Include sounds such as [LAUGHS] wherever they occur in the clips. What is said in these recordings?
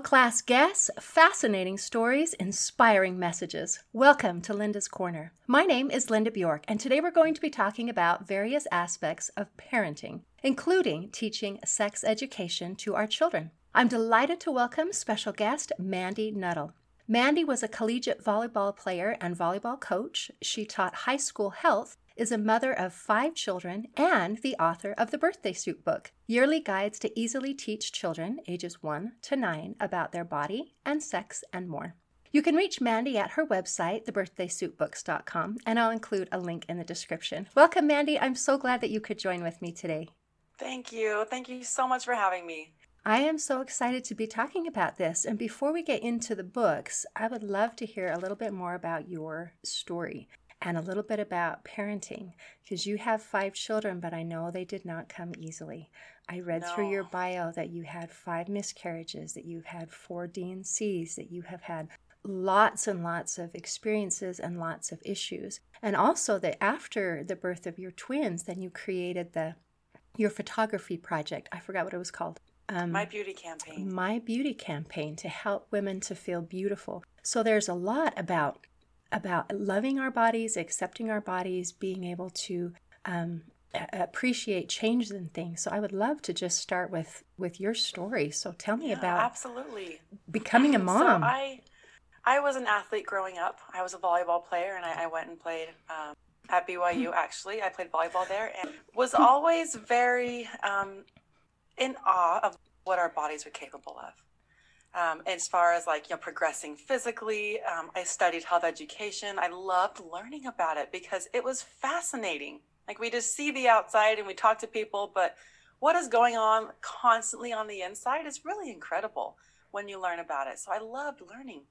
World class guests, fascinating stories, inspiring messages. Welcome to Linda's Corner. My name is Linda Bjork, and today we're going to be talking about various aspects of parenting, including teaching sex education to our children. I'm delighted to welcome special guest Mandy Nuttall. Mandy was a collegiate volleyball player and volleyball coach. She taught high school health is a mother of five children and the author of the Birthday Suit book, yearly guides to easily teach children ages 1 to 9 about their body and sex and more. You can reach Mandy at her website, thebirthdaysuitbooks.com, and I'll include a link in the description. Welcome, Mandy. I'm so glad that you could join with me today. Thank you. Thank you so much for having me. I am so excited to be talking about this. And before we get into the books, I would love to hear a little bit more about your story and a little bit about parenting because you have five children, but I know they did not come easily. I read no. through your bio that you had five miscarriages, that you've had four D&Cs, that you have had lots and lots of experiences and lots of issues. And also that after the birth of your twins, then you created the your photography project. I forgot what it was called. Um, my beauty campaign. My beauty campaign to help women to feel beautiful. So there's a lot about about loving our bodies, accepting our bodies, being able to um, appreciate changes in things. So I would love to just start with with your story. So tell me yeah, about absolutely becoming a [LAUGHS] mom. So I I was an athlete growing up. I was a volleyball player, and I, I went and played um, at BYU. Actually, I played volleyball there, and was always very um, in awe of what our bodies are capable of. Um, as far as like you know progressing physically um, i studied health education. I loved learning about it because it was fascinating. Like we just see the outside and we talk to people but what is going on constantly on the inside is really incredible when you learn about it. So i loved learning.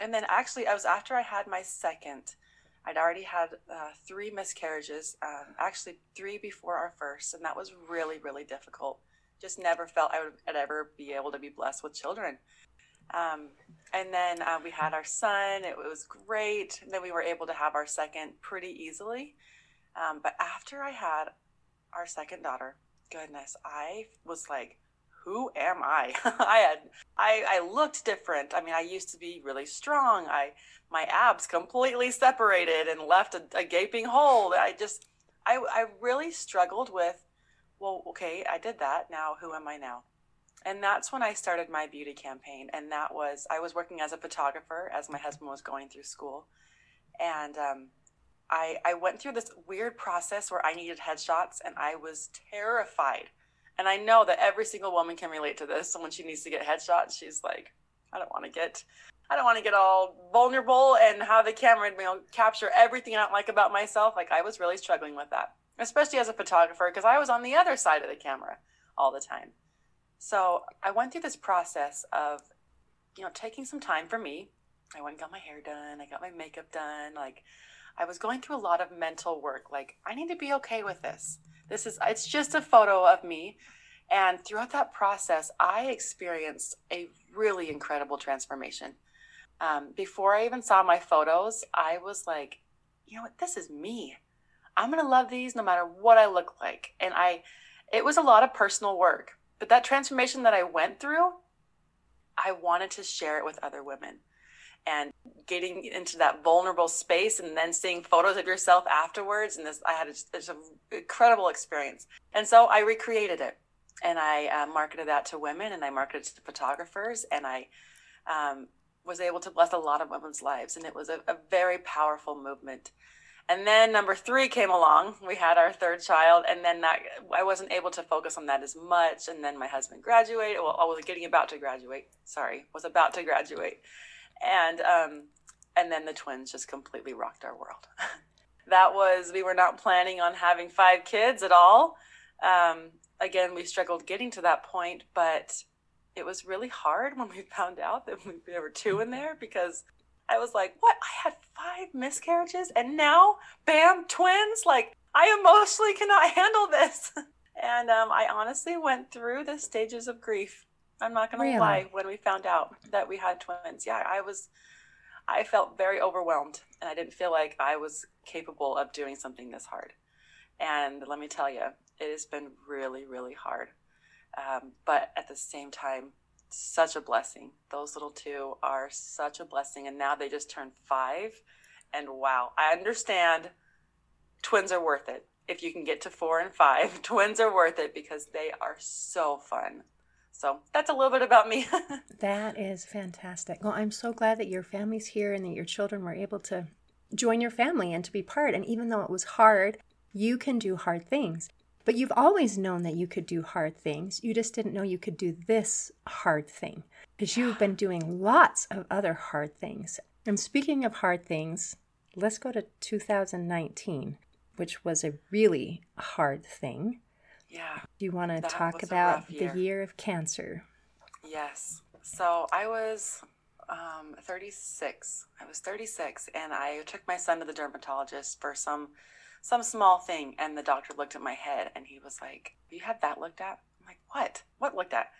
And then actually i was after i had my second i'd already had uh, three miscarriages um, actually three before our first and that was really really difficult just never felt I would ever be able to be blessed with children. Um, and then uh, we had our son. It was great. And then we were able to have our second pretty easily. Um, but after I had our second daughter, goodness, I was like, who am I? [LAUGHS] I had I, I looked different. I mean, I used to be really strong. I my abs completely separated and left a, a gaping hole. I just I I really struggled with well, okay, I did that. Now, who am I now? And that's when I started my beauty campaign. And that was, I was working as a photographer as my husband was going through school. And um, I, I went through this weird process where I needed headshots and I was terrified. And I know that every single woman can relate to this. So when she needs to get headshots, she's like, I don't want to get, I don't want to get all vulnerable and have the camera know, capture everything I don't like about myself. Like I was really struggling with that especially as a photographer, because I was on the other side of the camera all the time. So I went through this process of, you know, taking some time for me. I went and got my hair done. I got my makeup done. Like, I was going through a lot of mental work. Like, I need to be okay with this. This is, it's just a photo of me. And throughout that process, I experienced a really incredible transformation. Um, before I even saw my photos, I was like, you know what? This is me. I'm going to love these no matter what I look like. And I, it was a lot of personal work, but that transformation that I went through, I wanted to share it with other women. And getting into that vulnerable space and then seeing photos of yourself afterwards. And this, I had an incredible experience. And so I recreated it and I uh, marketed that to women and I marketed to the photographers and I um, was able to bless a lot of women's lives. And it was a, a very powerful movement. And then number three came along. We had our third child, and then that I wasn't able to focus on that as much. And then my husband graduated. Well, I was getting about to graduate. Sorry, was about to graduate, and um, and then the twins just completely rocked our world. [LAUGHS] that was we were not planning on having five kids at all. Um, again, we struggled getting to that point, but it was really hard when we [LAUGHS] found out that we, there were two in there because I was like, what? I had five miscarriages and now, bam, twins? Like, I emotionally cannot [LAUGHS] handle this. and um, I honestly went through the stages of grief. I'm not going to really? lie when we found out that we had twins. Yeah, I was, I felt very overwhelmed and I didn't feel like I was capable of doing something this hard. And let me tell you, it has been really, really hard. Um, but at the same time, such a blessing. Those little two are such a blessing. And now they just turned five. And wow, I understand twins are worth it. If you can get to four and five, [LAUGHS] twins are worth it because they are so fun. So that's a little bit about me. [LAUGHS] that is fantastic. Well, I'm so glad that your family's here and that your children were able to join your family and to be part. And even though it was hard, you can do hard things. But you've always known that you could do hard things. You just didn't know you could do this hard thing because you've been [SIGHS] doing lots of other hard things. And speaking of hard things, let's go to 2019, which was a really hard thing. Yeah. Do you want to talk about year. the year of cancer? Yes. So I was um, 36. I was 36, and I took my son to the dermatologist for some some small thing and the doctor looked at my head and he was like you had that looked at? I'm like what? What looked at?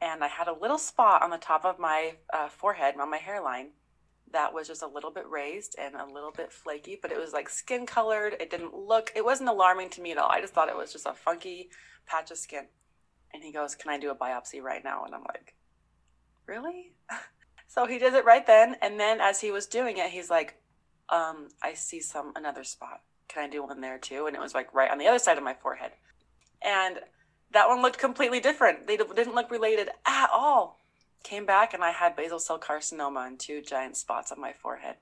And i had a little spot on the top of my uh, forehead on my hairline that was just a little bit raised and a little bit flaky but it was like skin colored. It didn't look it wasn't alarming to me at all. I just thought it was just a funky patch of skin. And he goes can i do a biopsy right now? And i'm like really? [LAUGHS] So he did it right then and then as he was doing it he's like um, i see some another spot can I do one there too? And it was like right on the other side of my forehead. And that one looked completely different. They didn't look related at all. Came back and I had basal cell carcinoma and two giant spots on my forehead.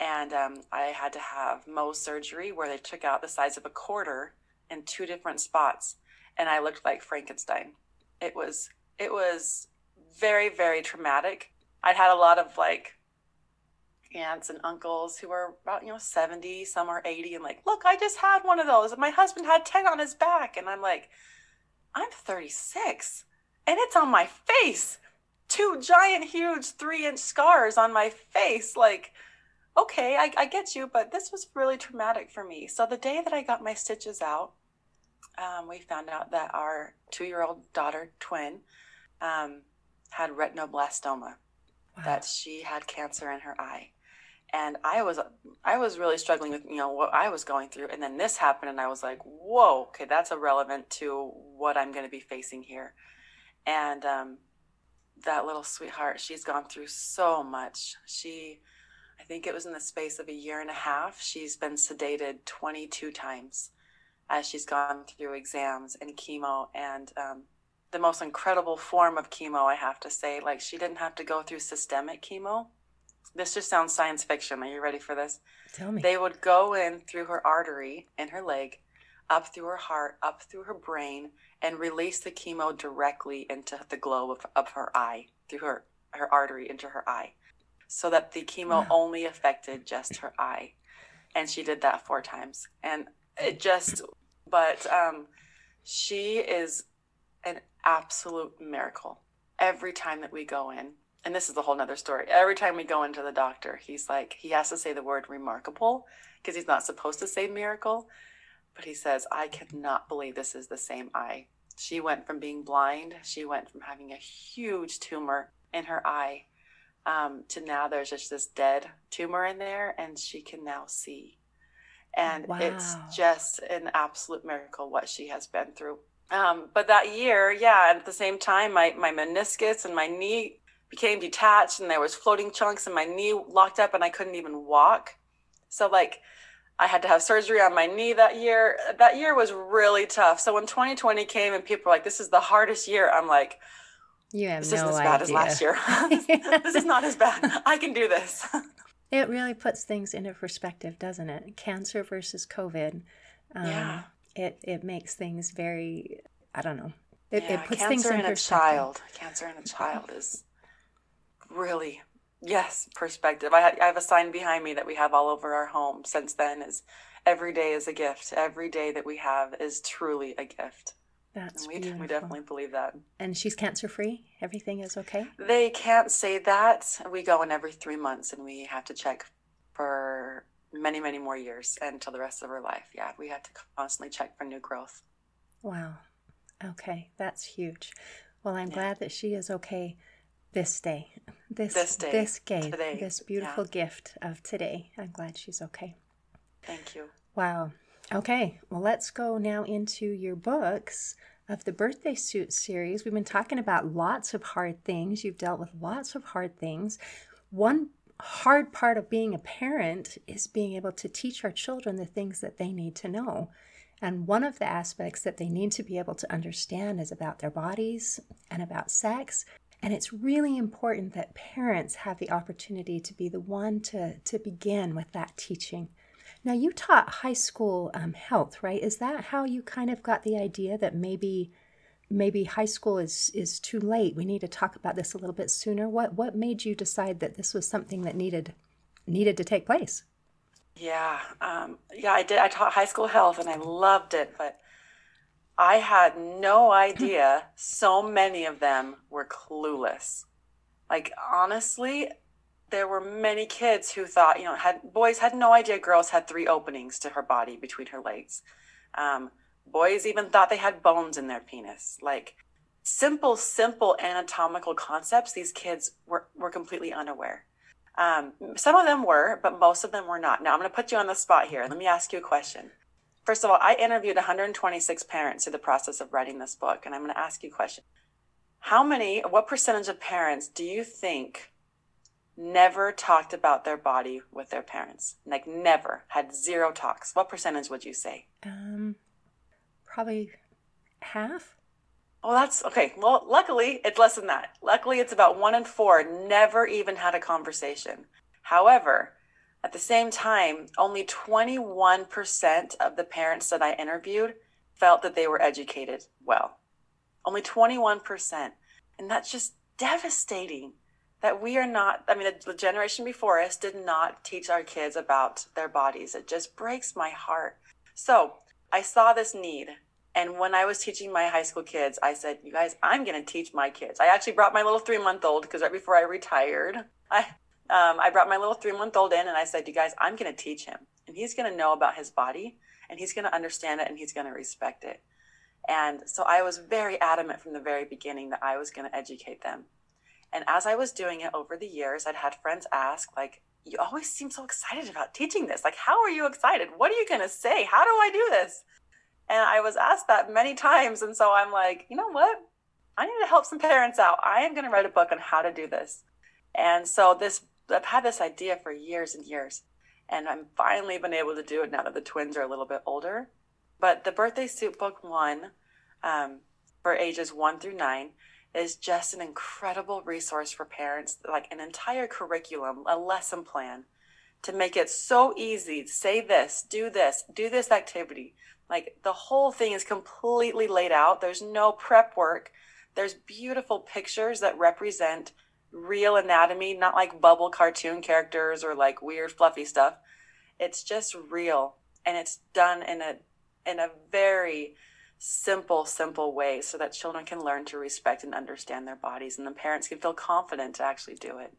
And um, I had to have Mohs surgery where they took out the size of a quarter in two different spots. And I looked like Frankenstein. It was, it was very, very traumatic. I'd had a lot of like aunts and uncles who are about, you know, 70, some are 80, and like, look, I just had one of those. And my husband had 10 on his back. And I'm like, I'm 36 and it's on my face. Two giant, huge three inch scars on my face. Like, okay, I, I get you, but this was really traumatic for me. So the day that I got my stitches out, um, we found out that our two year old daughter, twin, um, had retinoblastoma, wow. that she had cancer in her eye and I was I was really struggling with you know what I was going through, and then this happened, and I was like, whoa, okay, that's irrelevant to what I'm going to be facing here, and um, that little sweetheart, she's gone through so much. She, I think it was in the space of a year and a half, she's been sedated 22 times as she's gone through exams and chemo and. Um, the most incredible form of chemo, I have to say. Like, she didn't have to go through systemic chemo this just sounds science fiction. Are you ready for this? Tell me. They would go in through her artery in her leg, up through her heart, up through her brain, and release the chemo directly into the globe of, of her eye, through her, her artery into her eye. So that the chemo wow. only affected just her eye. And she did that four times. And it just, but um, she is an absolute miracle every time that we go in and this is a whole nother story. Every time we go into the doctor, he's like, he has to say the word remarkable because he's not supposed to say miracle. But he says, I cannot believe this is the same eye. She went from being blind, she went from having a huge tumor in her eye um, to now there's just this dead tumor in there, and she can now see. And wow. it's just an absolute miracle what she has been through. Um, but that year, yeah, and at the same time, my, my meniscus and my knee became detached and there was floating chunks and my knee locked up and I couldn't even walk. So like I had to have surgery on my knee that year. That year was really tough. So when 2020 came and people were like, "This is the hardest year," I'm like, "You have this no isn't as idea. bad as last year. [LAUGHS] [LAUGHS] this is not as bad. I can do this." [LAUGHS] It really puts things into perspective, doesn't it? Cancer versus COVID. Um, yeah. It it makes things very. I don't know. It, yeah, it puts things in, perspective. a child. Cancer in a child is really yes perspective. I, I have a sign behind me that we have all over our home since then is every day is a gift. Every day that we have is truly a gift. That's we, we definitely believe that. And she's cancer free everything is okay? They can't say that. We go in every three months and we have to check for many many more years until the rest of her life. Yeah we have to constantly check for new growth. Wow. Okay that's huge. Well i'm yeah. glad that she is okay this day, this this day, this day, today. this beautiful yeah. gift of today. I'm glad she's okay. Thank you. Wow. Okay, well, let's go now into your books. of the Birthday Suit series. We've been talking about lots of hard things. You've dealt with lots of hard things. One hard part of being a parent is being able to teach our children the things that they need to know. And one of the aspects that they need to be able to understand is about their bodies and about sex. And it's really important that parents have the opportunity to be the one to, to begin with that teaching. Now, you taught high school um, health, right? Is that how you kind of got the idea that maybe maybe high school is is too late. We need to talk about this a little bit sooner. What what made you decide that this was something that needed needed to take place? Yeah, um, yeah, I did. I taught high school health and I loved it, but I had no idea so many of them were clueless. Like honestly, there were many kids who thought, you know, had boys had no idea girls had three openings to her body between her legs. Um, Boys even thought they had bones in their penis. Like simple, simple anatomical concepts, these kids were, were completely unaware. Um, some of them were, but most of them were not. Now I'm going to put you on the spot here. Let me ask you a question. First of all, I interviewed 126 parents through the process of writing this book, and I'm going to ask you a question. How many, what percentage of parents do you think never talked about their body with their parents? Like never, had zero talks. What percentage would you say? Um, probably half. Oh, that's okay. Well, luckily, it's less than that. Luckily, it's about one in four never even had a conversation. However, at the same time, only 21% of the parents that I interviewed felt that they were educated well. Only 21%. And that's just devastating that we are not, I mean, the generation before us did not teach our kids about their bodies. It just breaks my heart. So I saw this need. And when I was teaching my high school kids, I said, You guys, I'm going to teach my kids. I actually brought my little three month old because right before I retired, I, um, I brought my little three month old in and I said, You guys, I'm going to teach him. And he's going to know about his body and he's going to understand it and he's going to respect it. And so I was very adamant from the very beginning that I was going to educate them. And as I was doing it over the years, I'd had friends ask, like, you always seem so excited about teaching this. Like, how are you excited? What are you going to say? How do I do this? And I was asked that many times. And so I'm like, you know what? I need to help some parents out. I am going to write a book on how to do this. And so this, I've had this idea for years and years. And I'm finally been able to do it now that the twins are a little bit older. But the Birthday Suit Book One, um, for ages one through nine, is just an incredible resource for parents, like an entire curriculum, a lesson plan to make it so easy. Say this, do this, do this activity. Like the whole thing is completely laid out. There's no prep work. There's beautiful pictures that represent real anatomy, not like bubble cartoon characters or like weird fluffy stuff. It's just real and it's done in a in a very simple, simple way so that children can learn to respect and understand their bodies and the parents can feel confident to actually do it.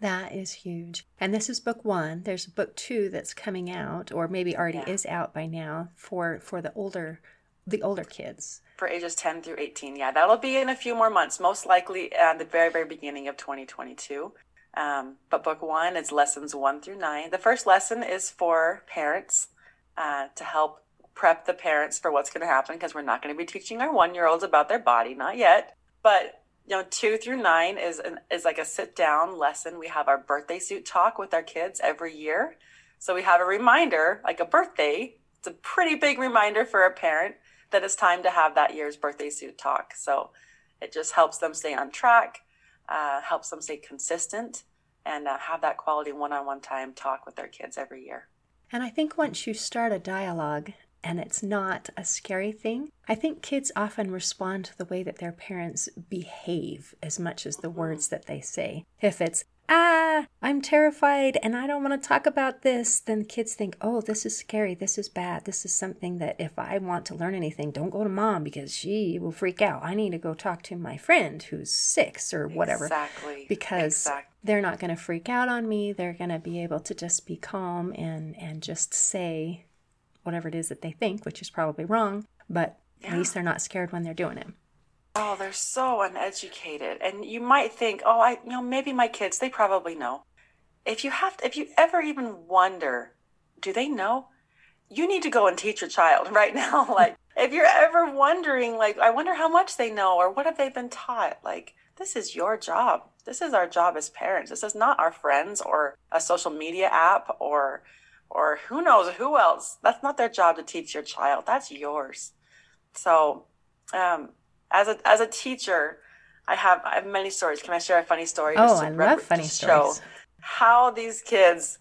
That is huge. And this is book one. There's book two that's coming out, or maybe already yeah. is out by now for for the older the older kids. For ages 10 through 18. Yeah, that'll be in a few more months, most likely at the very, very beginning of 2022. Um, but book one is lessons one through nine. The first lesson is for parents uh, to help prep the parents for what's going to happen because we're not going to be teaching our one year olds about their body, not yet. But you know, two through nine is an, is like a sit down lesson. We have our birthday suit talk with our kids every year, so we have a reminder, like a birthday. It's a pretty big reminder for a parent that it's time to have that year's birthday suit talk. So it just helps them stay on track, uh, helps them stay consistent, and uh, have that quality one on one time talk with their kids every year. And I think once you start a dialogue and it's not a scary thing. I think kids often respond to the way that their parents behave as much as the words that they say. If it's, ah, I'm terrified and I don't want to talk about this, then kids think, oh, this is scary, this is bad, this is something that if I want to learn anything, don't go to mom because she will freak out. I need to go talk to my friend who's six or whatever. Exactly. Because exactly. they're not going to freak out on me. They're going to be able to just be calm and, and just say whatever it is that they think, which is probably wrong, but yeah. at least they're not scared when they're doing it. Oh, they're so uneducated. And you might think, oh, I, you know, maybe my kids, they probably know. If you have, to, if you ever even wonder, do they know? You need to go and teach your child [LAUGHS] right now. [LAUGHS] like, if you're ever wondering, like, I wonder how much they know or what have they been taught, like, this is your job. This is our job as parents. This is not our friends or a social media app or or who knows who else. That's not their job to teach your child. That's yours. So, um, as a as a teacher, I have I have many stories. Can I share a funny story? Oh, I love funny stories. Show how these kids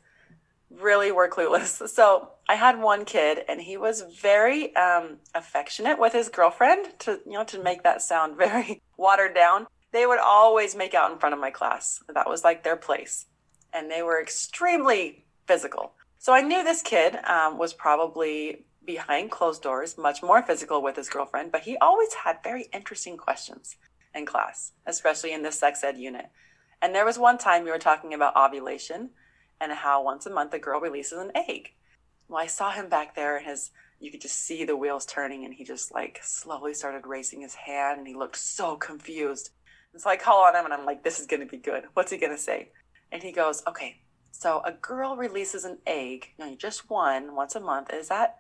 really were clueless. [LAUGHS] So I had one kid, and he was very um, affectionate with his girlfriend. To you know, to make that sound [LAUGHS] very watered down, they would always make out in front of my class. That was like their place, and they were extremely physical. So I knew this kid um, was probably behind closed doors, much more physical with his girlfriend, but he always had very interesting questions in class, especially in the sex ed unit. And there was one time we were talking about ovulation and how once a month a girl releases an egg. Well, I saw him back there and his you could just see the wheels turning and he just like slowly started raising his hand and he looked so confused. And so I call on him and I'm like, this is gonna be good. What's he gonna say? And he goes, Okay, so a girl releases an egg, you know, just one once a month. Is that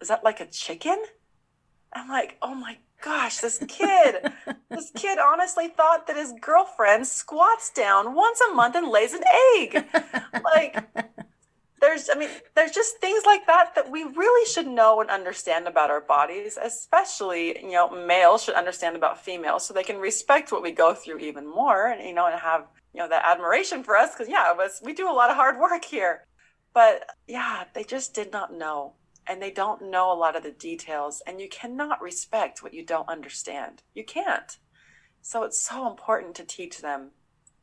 is that like a chicken? I'm like, oh my gosh, this kid, [LAUGHS] this kid honestly thought that his girlfriend squats down once a month and lays an egg. Like, there's, I mean, there's just things like that that we really should know and understand about our bodies, especially, you know, males should understand about females so they can respect what we go through even more and, you know, and have, you know, that admiration for us. Cause yeah, was, we do a lot of hard work here. But yeah, they just did not know and they don't know a lot of the details and you cannot respect what you don't understand. You can't. So it's so important to teach them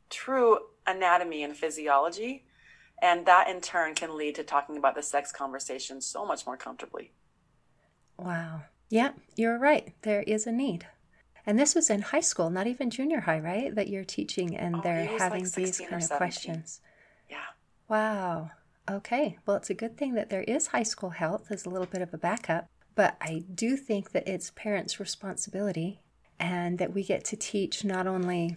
true anatomy and physiology and that in turn can lead to talking about the sex conversation so much more comfortably. Wow. Yeah you're right. There is a need. And this was in high school not even junior high right that you're teaching and oh, they're having like these kind of questions. Yeah. Wow Okay, well, it's a good thing that there is high school health as a little bit of a backup, but I do think that it's parents' responsibility and that we get to teach not only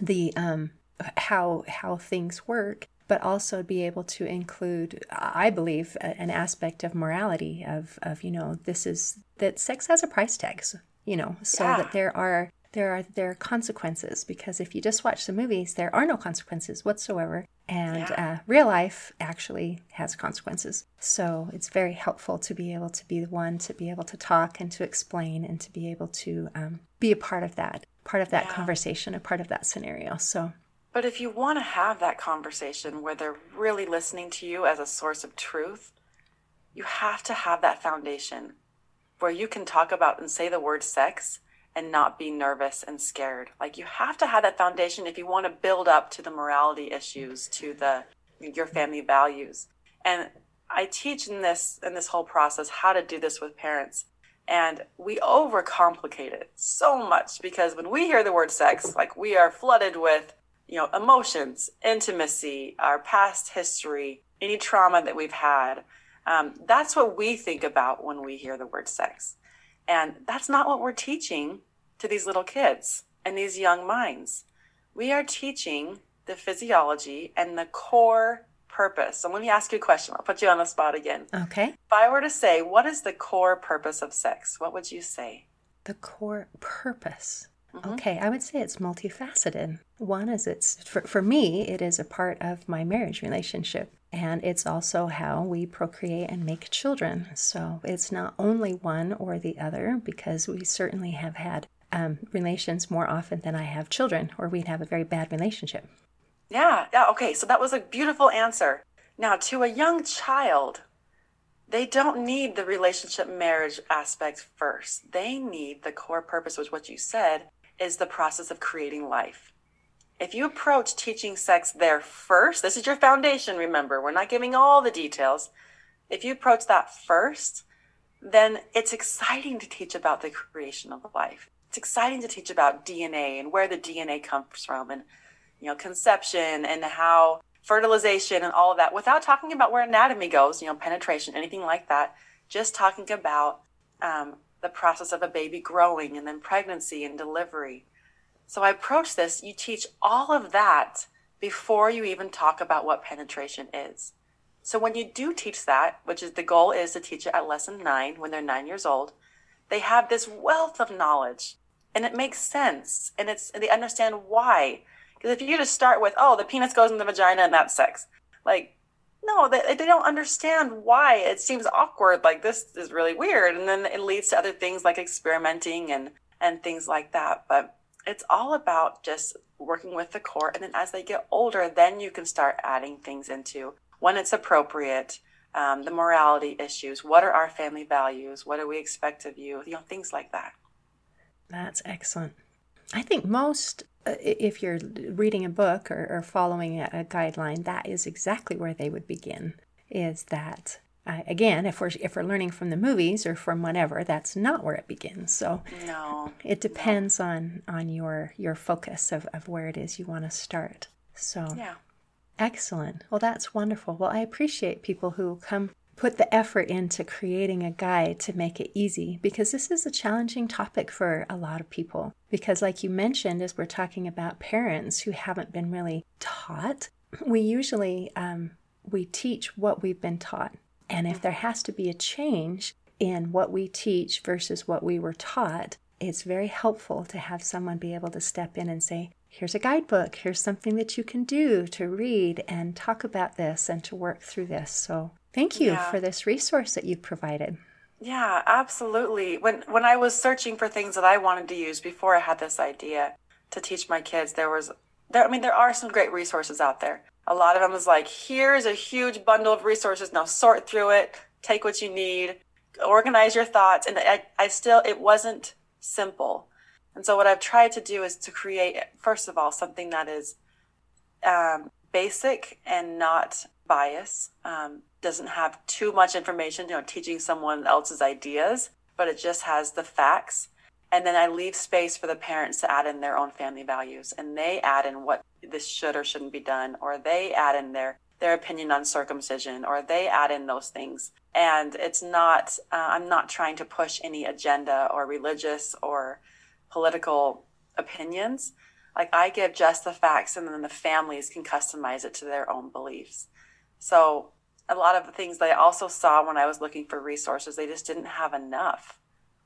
the um, how how things work, but also be able to include, I believe, an aspect of morality of of you know this is that sex has a price tag, you know, so yeah. that there are there are there are consequences because if you just watch the movies, there are no consequences whatsoever. And yeah. uh, real life actually has consequences. So it's very helpful to be able to be the one to be able to talk and to explain and to be able to um, be a part of that, part of that yeah. conversation, a part of that scenario. So. But if you want to have that conversation where they're really listening to you as a source of truth, you have to have that foundation where you can talk about and say the word sex and not be nervous and scared. Like you have to have that foundation if you want to build up to the morality issues, to the your family values. And I teach in this in this whole process how to do this with parents. And we overcomplicate it so much because when we hear the word sex, like we are flooded with, you know, emotions, intimacy, our past history, any trauma that we've had. Um, that's what we think about when we hear the word sex. And that's not what we're teaching to these little kids and these young minds. We are teaching the physiology and the core purpose. So let me ask you a question. I'll put you on the spot again. Okay. If I were to say, what is the core purpose of sex? What would you say? The core purpose. Mm-hmm. Okay, I would say it's multifaceted. One is it's, for, for me, it is a part of my marriage relationship. And it's also how we procreate and make children. So it's not only one or the other, because we certainly have had um, relations more often than I have children, or we'd have a very bad relationship. Yeah, yeah, okay, so that was a beautiful answer. Now, to a young child, they don't need the relationship marriage aspect first. They need the core purpose, which what you said is the process of creating life. If you approach teaching sex there first, this is your foundation, remember, we're not giving all the details. If you approach that first, then it's exciting to teach about the creation of life it's exciting to teach about DNA and where the DNA comes from and you know conception and how fertilization and all of that without talking about where anatomy goes, you know, penetration, anything like that. Just talking about um, the process of a baby growing and then pregnancy and delivery. So I approach this, you teach all of that before you even talk about what penetration is. So when you do teach that, which is the goal is to teach it at lesson nine when they're nine years old, they have this wealth of knowledge and it makes sense and it's they understand why. Because if you just start with oh the penis goes in the vagina and that's sex like no they, they don't understand why. It seems awkward like this is really weird and then it leads to other things like experimenting and and things like that but it's all about just working with the core and then as they get older then you can start adding things into when it's appropriate um, the morality issues. What are our family values? What do we expect of you? You know things like that. That's excellent. I think most uh, if you're reading a book or, or following a, a, guideline that is exactly where they would begin is that uh, again if we're if we're learning from the movies or from whatever that's not where it begins. So no. it depends no. on on your your focus of, of where it is you want to start. So yeah Excellent. Well, that's wonderful. Well, I appreciate people who come put the effort into creating a guide to make it easy because this is a challenging topic for a lot of people. Because, like you mentioned, as we're talking about parents who haven't been really taught, [CLEARS THROAT] we usually um, we teach what we've been taught, and if there has to be a change in what we teach versus what we were taught, it's very helpful to have someone be able to step in and say, here's a guidebook, here's something that you can do to read and talk about this and to work through this. So, thank you yeah. for this resource that you've provided. Yeah, absolutely. When when I was searching for things that I wanted to use before I had this idea to teach my kids, there was there I mean there are some great resources out there. A lot of them is like, here's a huge bundle of resources. Now sort through it, take what you need, organize your thoughts. And I, I still it wasn't simple and so what I've tried to do is to create, first of all, something that is um, basic and not bias. Um, doesn't have too much information, you know, teaching someone else's ideas, but it just has the facts. And then I leave space for the parents to add in their own family values, and they add in what this should or shouldn't be done, or they add in their their opinion on circumcision, or they add in those things. And it's not, uh, I'm not trying to push any agenda or religious or political opinions. Like I give just the facts and then the families can customize it to their own beliefs. So a lot of the things that I also saw when I was looking for resources, they just didn't have enough.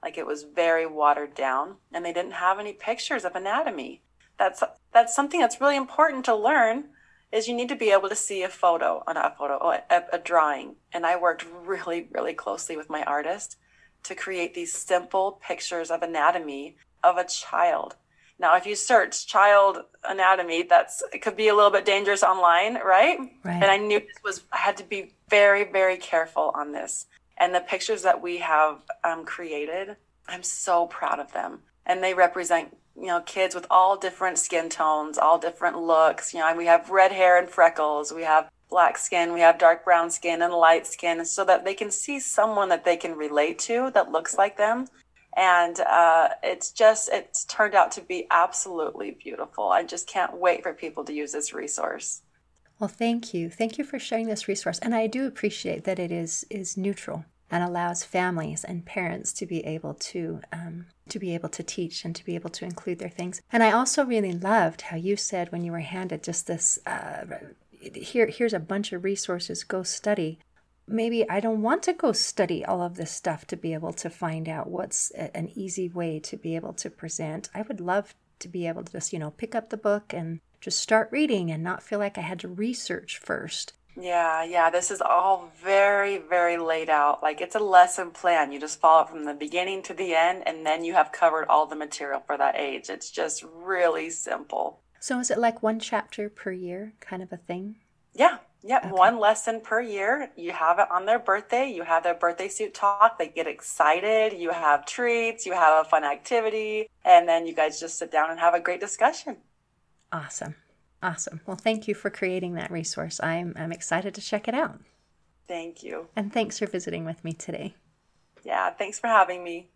Like it was very watered down and they didn't have any pictures of anatomy. That's that's something that's really important to learn is you need to be able to see a photo, not a photo, oh, a, a drawing. And I worked really, really closely with my artist to create these simple pictures of anatomy of a child. Now, if you search child anatomy, that's it could be a little bit dangerous online, right? Right. And I knew this was I had to be very, very careful on this. And the pictures that we have um, created, I'm so proud of them, and they represent you know kids with all different skin tones, all different looks. You know, we have red hair and freckles, we have black skin, we have dark brown skin and light skin, so that they can see someone that they can relate to that looks like them and uh, it's just it's turned out to be absolutely beautiful. I just can't wait for people to use this resource. Well thank you. Thank you for sharing this resource. And i do appreciate that it is is neutral and allows families and parents to be able to um, to be able to teach and to be able to include their things. And i also really loved how you said when you were handed just this uh, here here's a bunch of resources go study maybe I don't want to go study all of this stuff to be able to find out what's an easy way to be able to present. I would love to be able to just, you know, pick up the book and just start reading and not feel like I had to research first. Yeah, yeah, this is all very, very laid out. Like it's a lesson plan. You just follow it from the beginning to the end, and then you have covered all the material for that age. It's just really simple. So, is it like one chapter per year kind of a thing? Yeah, Yep, okay. one lesson per year. You have it on their birthday. You have their birthday suit talk. They get excited. You have treats. You have a fun activity. And then you guys just sit down and have a great discussion. Awesome. Awesome. Well, thank you for creating that resource. I'm, I'm excited to check it out. Thank you. And thanks for visiting with me today. Yeah, thanks for having me.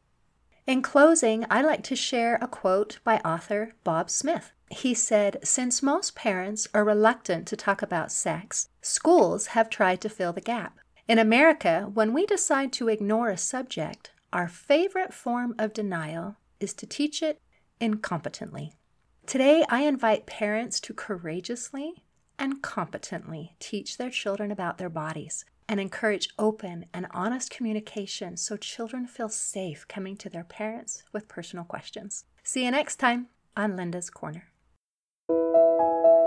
In closing, I like to share a quote by author Bob Smith. He said, Since most parents are reluctant to talk about sex, schools have tried to fill the gap. In America, when we decide to ignore a subject, our favorite form of denial is to teach it incompetently. Today, I invite parents to courageously and competently teach their children about their bodies. and encourage open and honest communication so children feel safe coming to their parents with personal questions. See you next time on Linda's Corner thank you